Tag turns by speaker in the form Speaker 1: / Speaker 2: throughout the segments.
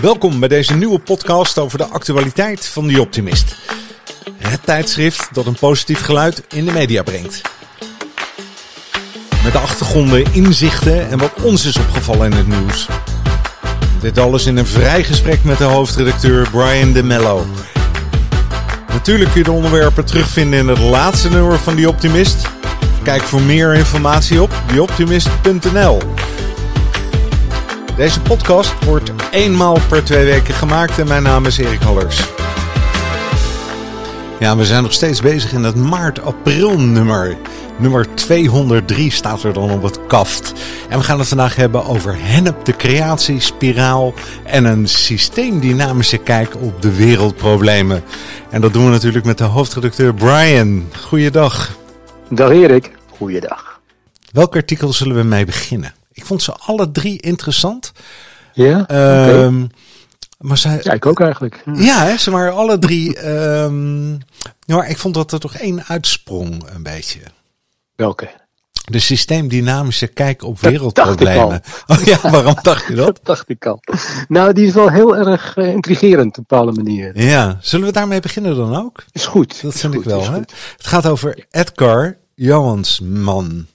Speaker 1: Welkom bij deze nieuwe podcast over de actualiteit van The Optimist. Het tijdschrift dat een positief geluid in de media brengt. Met de achtergronden, inzichten en wat ons is opgevallen in het nieuws. Dit alles in een vrij gesprek met de hoofdredacteur Brian de Mello. Natuurlijk kun je de onderwerpen terugvinden in het laatste nummer van The Optimist. Kijk voor meer informatie op theoptimist.nl. Deze podcast wordt eenmaal per twee weken gemaakt en mijn naam is Erik Hallers. Ja, we zijn nog steeds bezig in het maart-april nummer. Nummer 203 staat er dan op het kaft. En we gaan het vandaag hebben over hennep, de creatiespiraal en een systeemdynamische kijk op de wereldproblemen. En dat doen we natuurlijk met de hoofdredacteur Brian. Goeiedag.
Speaker 2: Dag Erik. Goeiedag.
Speaker 1: Welk artikel zullen we mee beginnen? Ik vond ze alle drie interessant.
Speaker 2: Ja?
Speaker 1: Ehm, maar zij,
Speaker 2: ja, ik ook eigenlijk.
Speaker 1: Ja, hè, ze waren alle drie. Um, maar ik vond dat er toch één uitsprong, een beetje.
Speaker 2: Welke?
Speaker 1: De systeemdynamische kijk op wereldproblemen. Oh ja, waarom dacht je dat?
Speaker 2: dat dacht ik al. Nou, die is wel heel erg uh, intrigerend op een bepaalde manier.
Speaker 1: Ja, zullen we daarmee beginnen dan ook?
Speaker 2: Is goed.
Speaker 1: Dat
Speaker 2: is
Speaker 1: vind
Speaker 2: goed,
Speaker 1: ik wel. Hè? Het gaat over Edgar Johansman.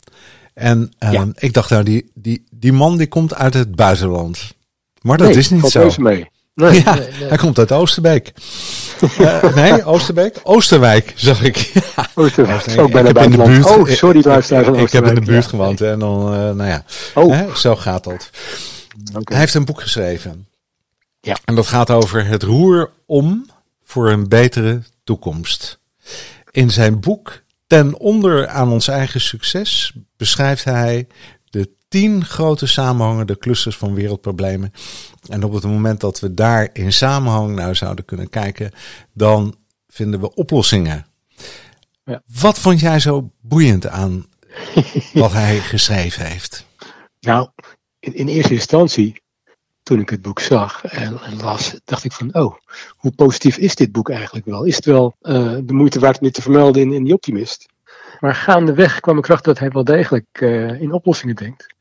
Speaker 1: En
Speaker 2: Ja.
Speaker 1: ik dacht, nou, die, die, die man die komt uit het buitenland. Maar dat
Speaker 2: Nee,
Speaker 1: is niet zo.
Speaker 2: mee. Nee,
Speaker 1: ja,
Speaker 2: nee,
Speaker 1: hij komt uit Oosterbeek. Eh, nee, Oosterbeek? Oosterwijk, zag ik.
Speaker 2: Oosterwijk.
Speaker 1: Ik
Speaker 2: Ook bijna
Speaker 1: heb in de buurt-
Speaker 2: Oh, sorry luisteraars van
Speaker 1: Ik, ik heb in de buurt
Speaker 2: Ja.
Speaker 1: gewoond en dan, eh, nou ja,
Speaker 2: Oh,
Speaker 1: hè, zo gaat dat.
Speaker 2: oké.
Speaker 1: Hij heeft een boek geschreven.
Speaker 2: Ja.
Speaker 1: En dat gaat over het roer om voor een betere toekomst. In zijn boek Ten onder aan ons eigen succes beschrijft hij de tien grote samenhangende clusters van wereldproblemen. En op het moment dat we daar in samenhang naar zouden kunnen kijken, dan vinden we oplossingen.
Speaker 2: Ja.
Speaker 1: Wat vond jij zo boeiend aan wat hij geschreven heeft?
Speaker 2: Nou, in, in eerste instantie, toen ik het boek zag en, en las, dacht ik van, oh, hoe positief is dit boek eigenlijk wel? Is het wel eh, de moeite waard om dit te vermelden in, in Die Optimist? Maar gaandeweg kwam ik erachter dat hij wel degelijk eh, in oplossingen denkt.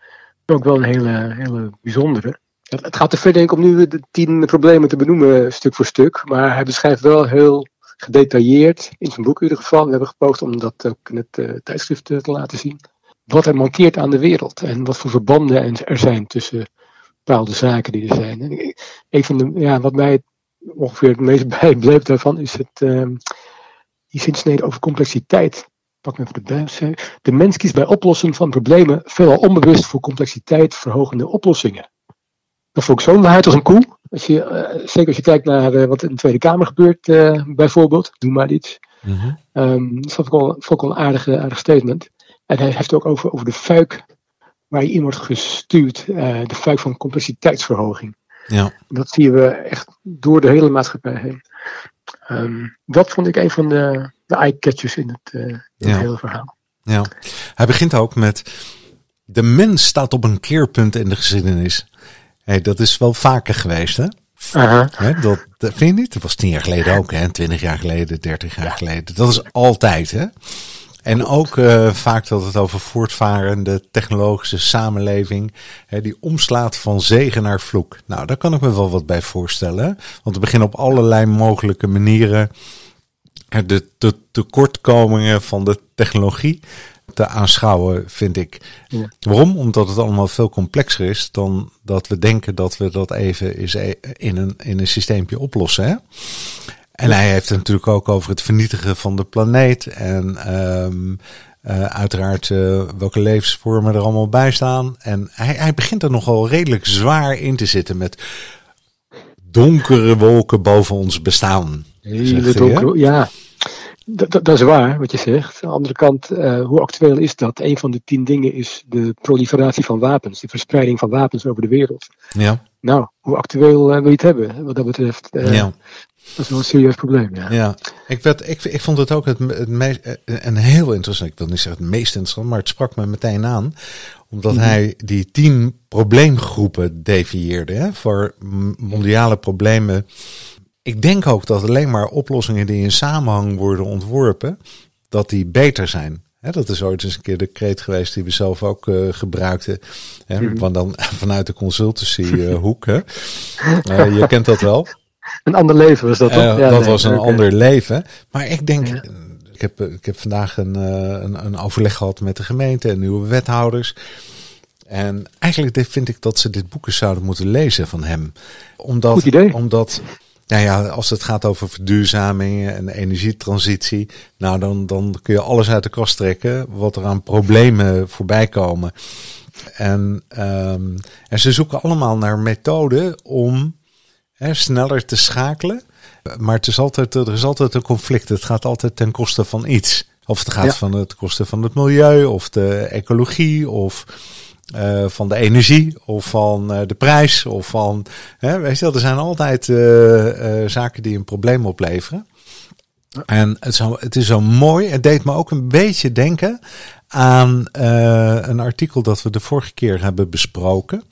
Speaker 2: Ook wel een hele, hele bijzondere. Het, het gaat te ver denk ik om nu de tien problemen te benoemen, stuk voor stuk. Maar hij beschrijft wel heel gedetailleerd, in zijn boek in ieder geval. We hebben gepoogd om dat ook in het eh, tijdschrift eh, te laten zien wat er mankeert aan de wereld en wat voor verbanden en- er zijn tussen bepaalde zaken die er zijn. En ik- van de, ja, wat mij ongeveer het meest bijbleef daarvan is het, ehm, die zinsnede over complexiteit. Pak me even de bij. De mens kiest bij oplossen van problemen veelal onbewust voor complexiteit verhogende oplossingen. Dat vond ik zo'n waarheid als een koe. Als je, eh, zeker als je kijkt naar eh, wat in de Tweede Kamer gebeurt, eh, bijvoorbeeld. Doe maar iets. Ehm, dat vond ik wel, vond ik wel een aardige, aardig statement. En hij heeft het ook over, over de fuik waar je in wordt gestuurd. eh, de fuik van complexiteitsverhoging.
Speaker 1: Ja.
Speaker 2: Dat zien we echt door de hele maatschappij heen. Ehm, dat vond ik een van de, de eye-catchers in het, eh, in
Speaker 1: Ja.
Speaker 2: het hele verhaal.
Speaker 1: Ja, hij begint ook met de mens staat op een keerpunt in de geschiedenis. Hey, dat is wel vaker geweest, hè? Dat vind je niet? Dat was tien jaar geleden ook, hè? Twintig jaar geleden, dertig jaar geleden. Dat is altijd, hè? En ook eh, vaak dat het over voortvarende technologische samenleving, hè, die omslaat van zegen naar vloek. Nou, daar kan ik me wel wat bij voorstellen. Want we beginnen op allerlei mogelijke manieren de, de tekortkomingen van de technologie te aanschouwen, vind ik.
Speaker 2: Ja.
Speaker 1: Waarom? Omdat het allemaal veel complexer is dan dat we denken dat we dat even eens e- in een, in een systeempje oplossen. Hè? En hij heeft het natuurlijk ook over het vernietigen van de planeet. En ehm, eh, uiteraard eh, welke levensvormen er allemaal bij staan. En hij, hij begint er nogal redelijk zwaar in te zitten met donkere wolken boven ons bestaan.
Speaker 2: Hele donkere- ja, dat, dat, dat is waar wat je zegt. Aan de andere kant, eh, hoe actueel is dat? Een van de tien dingen is de proliferatie van wapens, de verspreiding van wapens over de wereld.
Speaker 1: Ja,
Speaker 2: Nou, hoe actueel eh, wil je het hebben wat dat betreft? Eh,
Speaker 1: ja.
Speaker 2: Dat is wel een serieus probleem, ja.
Speaker 1: Ja, ik, werd, ik, ik vond het ook het, het meest, eh, een heel interessant, ik wil niet zeggen het meest interessant, maar het sprak me meteen aan. Omdat hij die tien probleemgroepen defieerde hè, voor mondiale problemen. Ik denk ook dat alleen maar oplossingen die in samenhang worden ontworpen, dat die beter zijn. Dat is ooit eens een keer de kreet geweest die we zelf ook uh, gebruikten. Hè, mm dan vanuit de consultancy hoek. Hè. je kent dat wel.
Speaker 2: Een ander leven was dat toch?
Speaker 1: ja, dat was een ander leven. Maar ik denk, ik, heb, ik heb vandaag een, een, een overleg gehad met de gemeente en nieuwe wethouders. En eigenlijk vind ik dat ze dit boek zouden moeten lezen van hem. Omdat,
Speaker 2: Goed idee.
Speaker 1: Omdat nou ja, als het gaat over verduurzaming en energietransitie, nou dan, dan kun je alles uit de kast trekken wat er aan problemen voorbij komen. En, um, en ze zoeken allemaal naar methoden om hè, sneller te schakelen. Maar het is altijd, er is altijd een conflict. Het gaat altijd ten koste van iets. Of het gaat van het koste van het milieu, of de ecologie, of uh, van de energie of van uh, de prijs of van, hè, weet je wel, er zijn altijd uh, zaken die een probleem opleveren. En het, zo, het is zo mooi. Het deed me ook een beetje denken aan een artikel dat we de vorige keer hebben besproken.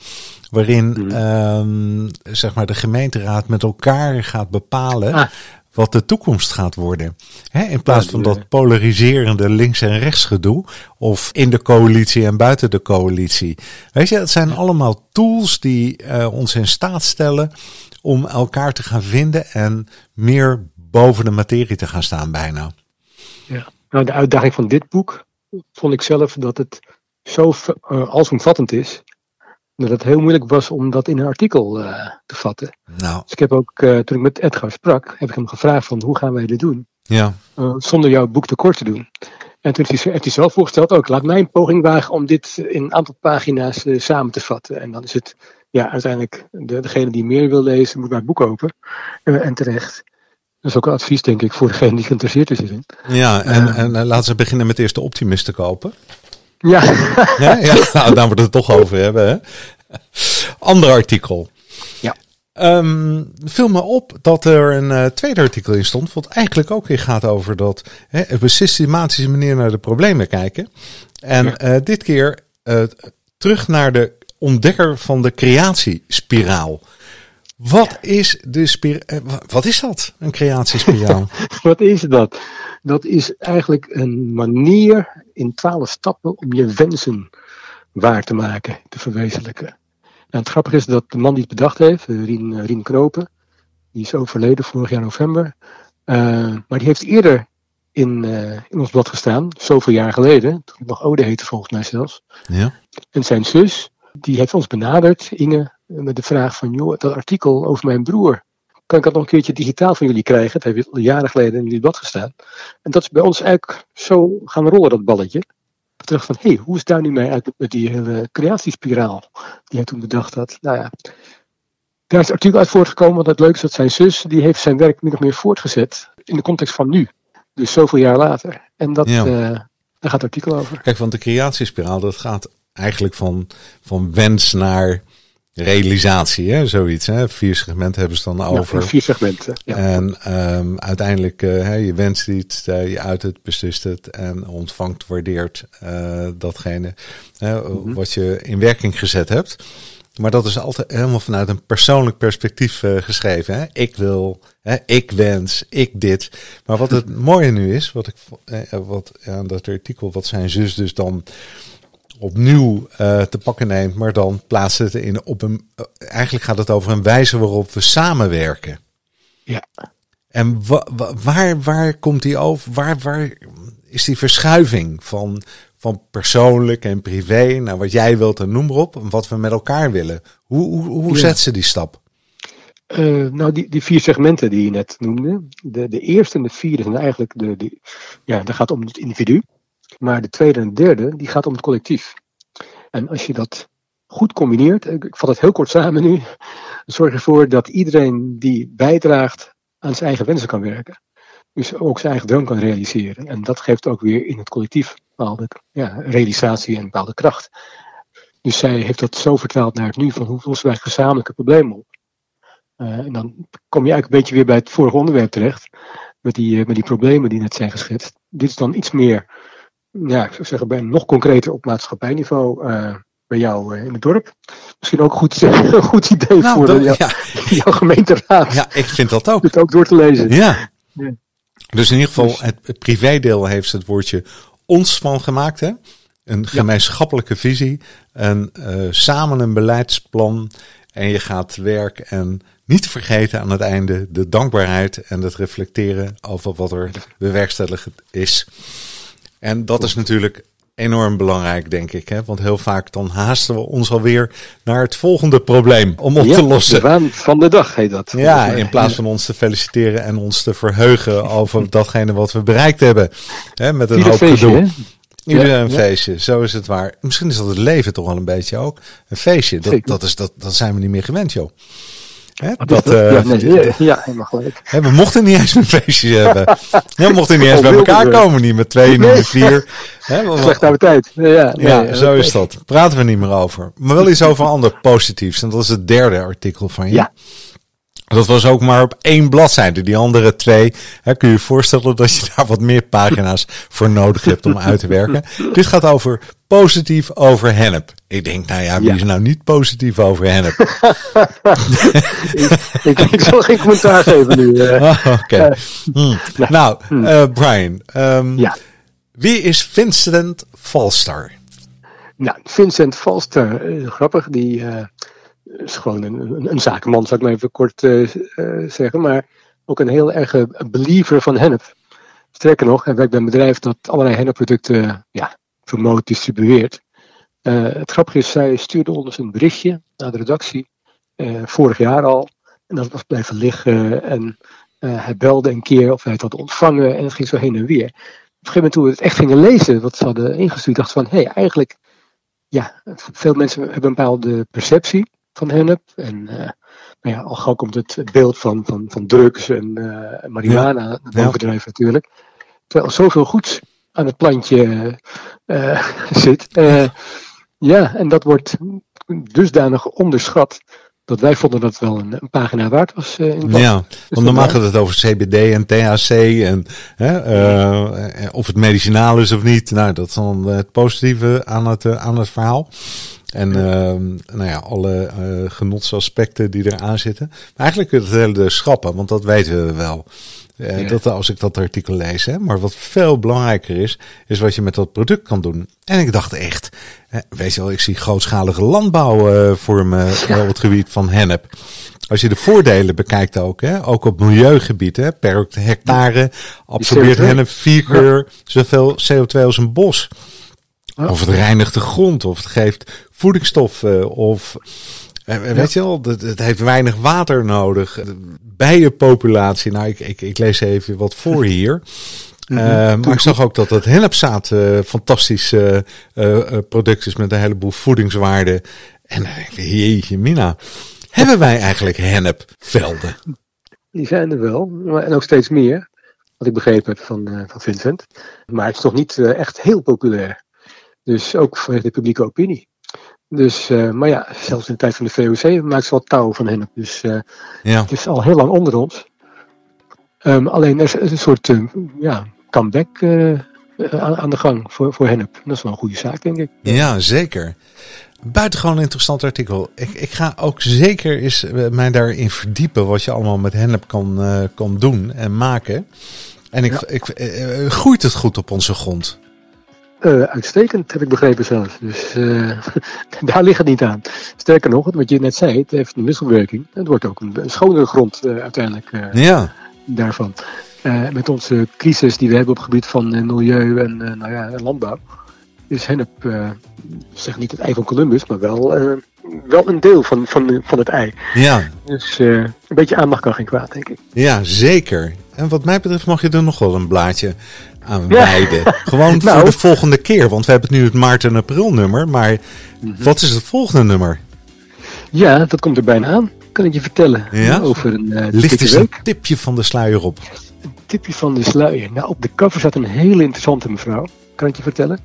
Speaker 1: Waarin mm. zeg maar de gemeenteraad met elkaar gaat bepalen ah wat de toekomst gaat worden. in plaats van dat polariserende links- en rechtsgedoe. Of in de coalitie en buiten de coalitie. Weet je, het zijn allemaal tools die uh, ons in staat stellen om elkaar te gaan vinden en meer boven de materie te gaan staan bijna.
Speaker 2: Ja, nou de uitdaging van dit boek vond ik zelf dat het zo uh, alsomvattend is dat het heel moeilijk was om dat in een artikel uh, te vatten.
Speaker 1: Nou.
Speaker 2: Dus ik heb ook, uh, toen ik met Edgar sprak, heb ik hem gevraagd van hoe gaan wij dit doen?
Speaker 1: Ja.
Speaker 2: Uh, zonder jouw boek tekort te doen. En toen heeft hij, heeft hij zelf voorgesteld, ook laat mij een poging wagen om dit in een aantal pagina's samen te vatten. En dan is het, ja, uiteindelijk, de, degene die meer wil lezen, moet mijn boek kopen. en terecht. Dat is ook een advies, denk ik, voor degene die geïnteresseerd is in.
Speaker 1: Ja, en, en laten ze beginnen met eerst de optimist te kopen. Ja. ja, nou, daar we het toch over hebben. Hè? Ander artikel.
Speaker 2: Ja.
Speaker 1: Um, viel me op dat er een uh, tweede artikel in stond, wat eigenlijk ook weer gaat over dat hè, op een systematische manier naar de problemen kijken. En ja. uh, dit keer uh, terug naar de ontdekker van de creatiespiraal. Wat is de spiraal? Wat is dat, een creatiespiraal?
Speaker 2: wat is dat? Dat is eigenlijk een manier in twaalf stappen om je wensen waar te maken, te verwezenlijken. Nou, het grappige is dat de man die het bedacht heeft, eh, Rien, eh, Rien Knopen, die is overleden vorig jaar november, uh, maar die heeft eerder in, uh, in ons blad gestaan, zoveel jaar geleden, toen het nog Ode heette volgens mij zelfs.
Speaker 1: Ja.
Speaker 2: En zijn zus, die heeft ons benaderd, Inge, met de vraag van, joh, dat artikel over mijn broer, kan ik dat nog een keertje digitaal van jullie krijgen? Het heeft jaren geleden in jullie blad gestaan. En dat is bij ons eigenlijk zo gaan rollen, dat balletje. Terug van, hé, hey, hoe is daar nu mee uit met die hele creatiespiraal die hij toen bedacht had? Nou ja, daar is het artikel uit voortgekomen. Want het leuke is dat zijn zus, die heeft zijn werk min of meer voortgezet in de context van nu. Dus zoveel jaar later. En dat, ja. uh, daar gaat het artikel over.
Speaker 1: Kijk, want de creatiespiraal, dat gaat eigenlijk van, van wens naar realisatie, hè, zoiets. Hè? Vier segmenten hebben ze dan over.
Speaker 2: Ja, vier segmenten. Ja.
Speaker 1: En um, uiteindelijk, uh, je wenst iets, uh, je uit het, beslist het en ontvangt, waardeert uh, datgene mm -hmm. wat je in werking gezet hebt. Maar dat is altijd helemaal vanuit een persoonlijk perspectief geschreven. Hè? Ik wil, hè, ik wens, ik dit. Maar wat het mooie nu is, wat ik, wat aan dat artikel, wat zijn zus dus dan opnieuw uh, te pakken neemt, maar dan plaatst het in op een. Uh, eigenlijk gaat het over een wijze waarop we samenwerken.
Speaker 2: Ja.
Speaker 1: En wa, wa, waar, waar komt die over? Waar, waar is die verschuiving van, van persoonlijk en privé naar wat jij wilt en noem maar op, en wat we met elkaar willen? Hoe, hoe, hoe ja. zet ze die stap?
Speaker 2: Uh, nou, die, die vier segmenten die je net noemde. De, de eerste en de vierde zijn eigenlijk de, de. Ja, dat gaat om het individu. Maar de tweede en de derde, die gaat om het collectief. En als je dat goed combineert, ik vat het heel kort samen nu, zorg ervoor dat iedereen die bijdraagt aan zijn eigen wensen kan werken. Dus ook zijn eigen droom kan realiseren. En dat geeft ook weer in het collectief bepaalde ja, realisatie en bepaalde kracht. Dus zij heeft dat zo vertaald naar het nu van hoe lossen wij gezamenlijke problemen op. Uh, en dan kom je eigenlijk een beetje weer bij het vorige onderwerp terecht. Met die, met die problemen die net zijn geschetst. Dit is dan iets meer ja, ik zou zeggen, ben nog concreter op maatschappijniveau uh, bij jou uh, in het dorp. Misschien ook goed, een goed idee nou, voor de, ja. jouw gemeenteraad.
Speaker 1: Ja, ik vind dat ook.
Speaker 2: Het ook door te lezen.
Speaker 1: Ja. ja. Dus in ieder geval, dus, het, het privédeel heeft het woordje ons van gemaakt, hè? Een gemeenschappelijke visie, en uh, samen een beleidsplan en je gaat werk en niet te vergeten aan het einde de dankbaarheid en het reflecteren over wat er bewerkstelligd is. En dat is natuurlijk enorm belangrijk, denk ik. Hè? Want heel vaak dan haasten we ons alweer naar het volgende probleem om op te lossen.
Speaker 2: De waan van de dag heet dat.
Speaker 1: Ja, in plaats van ons te feliciteren en ons te verheugen over datgene wat we bereikt hebben. Hè? Met een hoop gedoe. Iedereen een feestje, zo is het waar. Misschien is dat het leven toch wel een beetje ook. Een feestje, dat, dat, is, dat, dat zijn we niet meer gewend, joh.
Speaker 2: Hè, dat, uh, ja, nee, ja, helemaal gelijk.
Speaker 1: Hè, we mochten niet eens een feestje hebben. we mochten niet eens bij elkaar komen, niet met twee, niet met vier.
Speaker 2: Hè, Slecht oude tijd. Ja,
Speaker 1: nee, ja zo is dat. Praten we niet meer over. Maar wel iets over ander positiefs. En dat is het derde artikel van je. Ja. Dat was ook maar op één bladzijde. Die andere twee, hè, kun je je voorstellen dat je daar wat meer pagina's voor nodig hebt om uit te werken. Dit gaat over positief over hennep. Ik denk, nou ja, wie is nou niet positief over hennep?
Speaker 2: ik, ik, zal geen commentaar geven nu.
Speaker 1: Uh. Oké. Hmm. Nou, uh, Brian. Um, ja. Wie is Vincent Falstar?
Speaker 2: Nou, Vincent Falstar, uh, grappig, die is gewoon een, een, zakenman, zou ik maar even kort uh, zeggen. Maar ook een heel erg believer van hennep. Sterker nog, hij werkt bij een bedrijf dat allerlei hennepproducten ja, vermoot, distribueert. Het grappige is, zij stuurde ons een berichtje naar de redactie. vorig jaar al. En dat was blijven liggen. En hij belde een keer of hij het had ontvangen. En het ging zo heen en weer. Op een gegeven moment toen we het echt gingen lezen, wat ze hadden ingestuurd, dacht van, hé, hey, eigenlijk, ja, veel mensen hebben een bepaalde perceptie van hennep. En uh, nou ja, al gauw komt het beeld van, van, van drugs en uh, marihuana ja. naar boven natuurlijk. Terwijl er zoveel goeds aan het plantje uh, zit. ja, en dat wordt dusdanig onderschat dat wij vonden dat wel een, een pagina waard was. Uh, in
Speaker 1: ja, dus want dan mag het over CBD en THC en hè, uh, of het medicinaal is of niet. Nou, dat is dan het positieve aan het, aan het verhaal. En uh, nou ja, alle genotsaspecten die eraan zitten. Maar eigenlijk het hele schrappen, want dat weten we wel. Ja. dat, als ik dat artikel lees. Hè. Maar wat veel belangrijker is, is wat je met dat product kan doen. En ik dacht echt, weet je wel, ik zie grootschalige landbouw uh, voor me ja. op het gebied van hennep. Als je de voordelen bekijkt ook, hè, ook op milieugebied, hè, per hectare absorbeert hennep vier keer zoveel CO2 als een bos. Of het reinigt de grond, of het geeft voedingsstoffen, of eh, weet je wel, het, het, heeft weinig water nodig. Bijenpopulatie, nou ik, ik, ik lees even wat voor hier. Uh, maar ik zag ook dat het hennepzaad uh, fantastisch uh, product is met een heleboel voedingswaarde. En jeetje mina, hebben wij eigenlijk hennepvelden?
Speaker 2: Die zijn er wel, en ook steeds meer. Wat ik begrepen heb van, van Vincent. Maar het is nog niet echt heel populair. Dus ook vanwege de publieke opinie. Dus, uh, maar ja, zelfs in de tijd van de VOC maakt ze wat touw van hen. Dus uh, ja. het is al heel lang onder ons. Um, alleen er is een soort uh, ja, comeback aan, aan, de gang voor, voor hennep. Dat is wel een goede zaak, denk ik.
Speaker 1: Ja, zeker. Buitengewoon interessant artikel. Ik, ik ga ook zeker eens mij daarin verdiepen wat je allemaal met hennep kan, kan doen en maken. En ik, ja. ik, groeit het goed op onze grond?
Speaker 2: Uh, uitstekend, heb ik begrepen zelfs. Dus uh, daar ligt het niet aan. Sterker nog, wat je net zei, het heeft een wisselwerking. Het wordt ook een, een schonere grond uh, uiteindelijk ja. Daarvan. met onze crisis die we hebben op het gebied van milieu en nou ja, landbouw. Is hennep, zeg niet het ei van Columbus, maar wel, wel een deel van, van, van het ei.
Speaker 1: Ja.
Speaker 2: Dus een beetje aandacht kan geen kwaad, denk ik.
Speaker 1: Ja, zeker. En wat mij betreft mag je er nog wel een blaadje aan wijden. Gewoon nou. voor de volgende keer. Want we hebben nu het maart en april nummer. Maar mhm. wat is het volgende nummer?
Speaker 2: Ja, dat komt er bijna aan. Kan ik je vertellen.
Speaker 1: Ja?
Speaker 2: Over een uh,
Speaker 1: Ligt eens een tipje van de sluier op.
Speaker 2: Een tipje van de sluier. Nou, op de cover staat een hele interessante mevrouw. Kan ik je vertellen?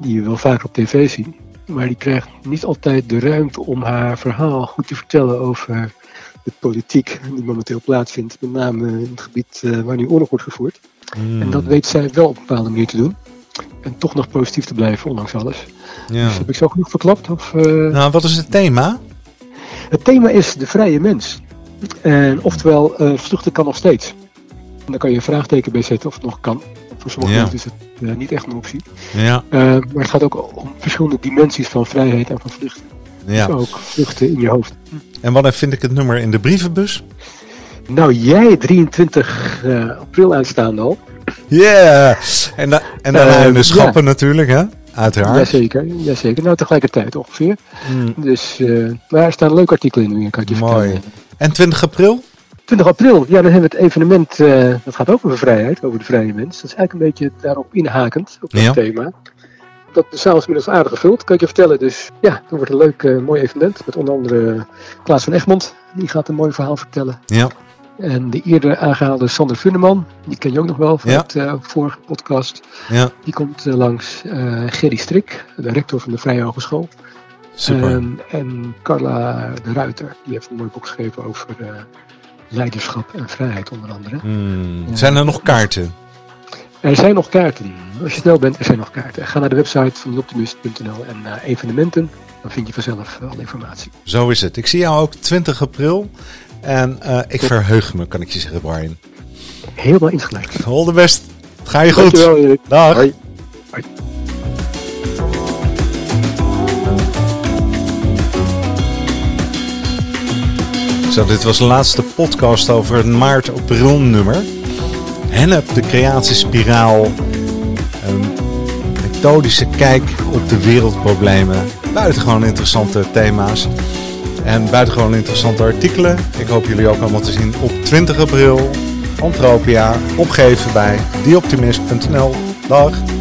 Speaker 2: Die je wel vaker op tv ziet. Maar die krijgt niet altijd de ruimte om haar verhaal goed te vertellen over de politiek die momenteel plaatsvindt. Met name in het gebied uh, waar nu oorlog wordt gevoerd. Mm. En dat weet zij wel op een bepaalde manier te doen. En toch nog positief te blijven, ondanks alles. Ja. Dus heb ik zo genoeg verklapt? Of, uh...
Speaker 1: Nou, wat is het thema?
Speaker 2: Het thema is de vrije mens. En oftewel, uh, vluchten kan nog steeds. En daar kan je een vraagteken bij zetten of het nog kan. Voor sommige
Speaker 1: Ja.
Speaker 2: mensen is het eh, niet echt een optie.
Speaker 1: Ja,
Speaker 2: Eh, maar het gaat ook om verschillende dimensies van vrijheid en van vluchten.
Speaker 1: ja.
Speaker 2: Dus ook vluchten in je hoofd.
Speaker 1: En wanneer vind ik het nummer in de brievenbus?
Speaker 2: Nou, jij 23 eh, april aanstaande al.
Speaker 1: Yeah! En, da en daarna
Speaker 2: Eh,
Speaker 1: in de
Speaker 2: ja.
Speaker 1: schappen natuurlijk, hè? Uiteraard.
Speaker 2: Jazeker, jazeker. Nou, tegelijkertijd ongeveer.
Speaker 1: Mm,
Speaker 2: Dus eh maar er staan leuke artikelen in, kan ik je
Speaker 1: Mooi.
Speaker 2: vertellen.
Speaker 1: En 20 april?
Speaker 2: 20 april, ja, dan hebben we het evenement, eh, dat gaat ook over vrijheid, over de vrije mens. Dat is eigenlijk een beetje daarop inhakend, op dat
Speaker 1: Ja.
Speaker 2: thema. Dat de zaal is inmiddels aardig gevuld, kan ik je vertellen. Dus ja, dat wordt een leuk, eh, mooi evenement. Met onder andere Klaas van Egmond, die gaat een mooi verhaal vertellen.
Speaker 1: Ja.
Speaker 2: En de eerder aangehaalde Sander Funneman, die ken je ook nog wel van
Speaker 1: Ja.
Speaker 2: het eh, vorige podcast.
Speaker 1: Ja,
Speaker 2: Die komt eh, langs. Eh Gerry Strik, de rector van de Vrije Hogeschool.
Speaker 1: super.
Speaker 2: En Carla de Ruiter, die heeft een mooi boek geschreven over leiderschap en vrijheid onder andere.
Speaker 1: Mm,
Speaker 2: Ja.
Speaker 1: Zijn er nog kaarten?
Speaker 2: Er zijn nog kaarten. Als je snel bent, er zijn nog kaarten. Ga naar de website van optimist.nl en evenementen. Dan vind je vanzelf alle informatie.
Speaker 1: Zo is het. Ik zie jou ook 20 april. En eh, ik verheug me, kan ik je zeggen, Brian.
Speaker 2: Helemaal insgelijks.
Speaker 1: All the best. Ga je goed.
Speaker 2: Dankjewel Erik.
Speaker 1: Dag.
Speaker 2: Hoi.
Speaker 1: Zo, dit was de laatste podcast over het maart-april nummer. Hennep, de creatiespiraal. Een methodische kijk op de wereldproblemen. Buitengewoon interessante thema's. En buitengewoon interessante artikelen. Ik hoop jullie ook allemaal te zien op 20 april. Antropia. Opgeven bij theoptimist.nl. Dag.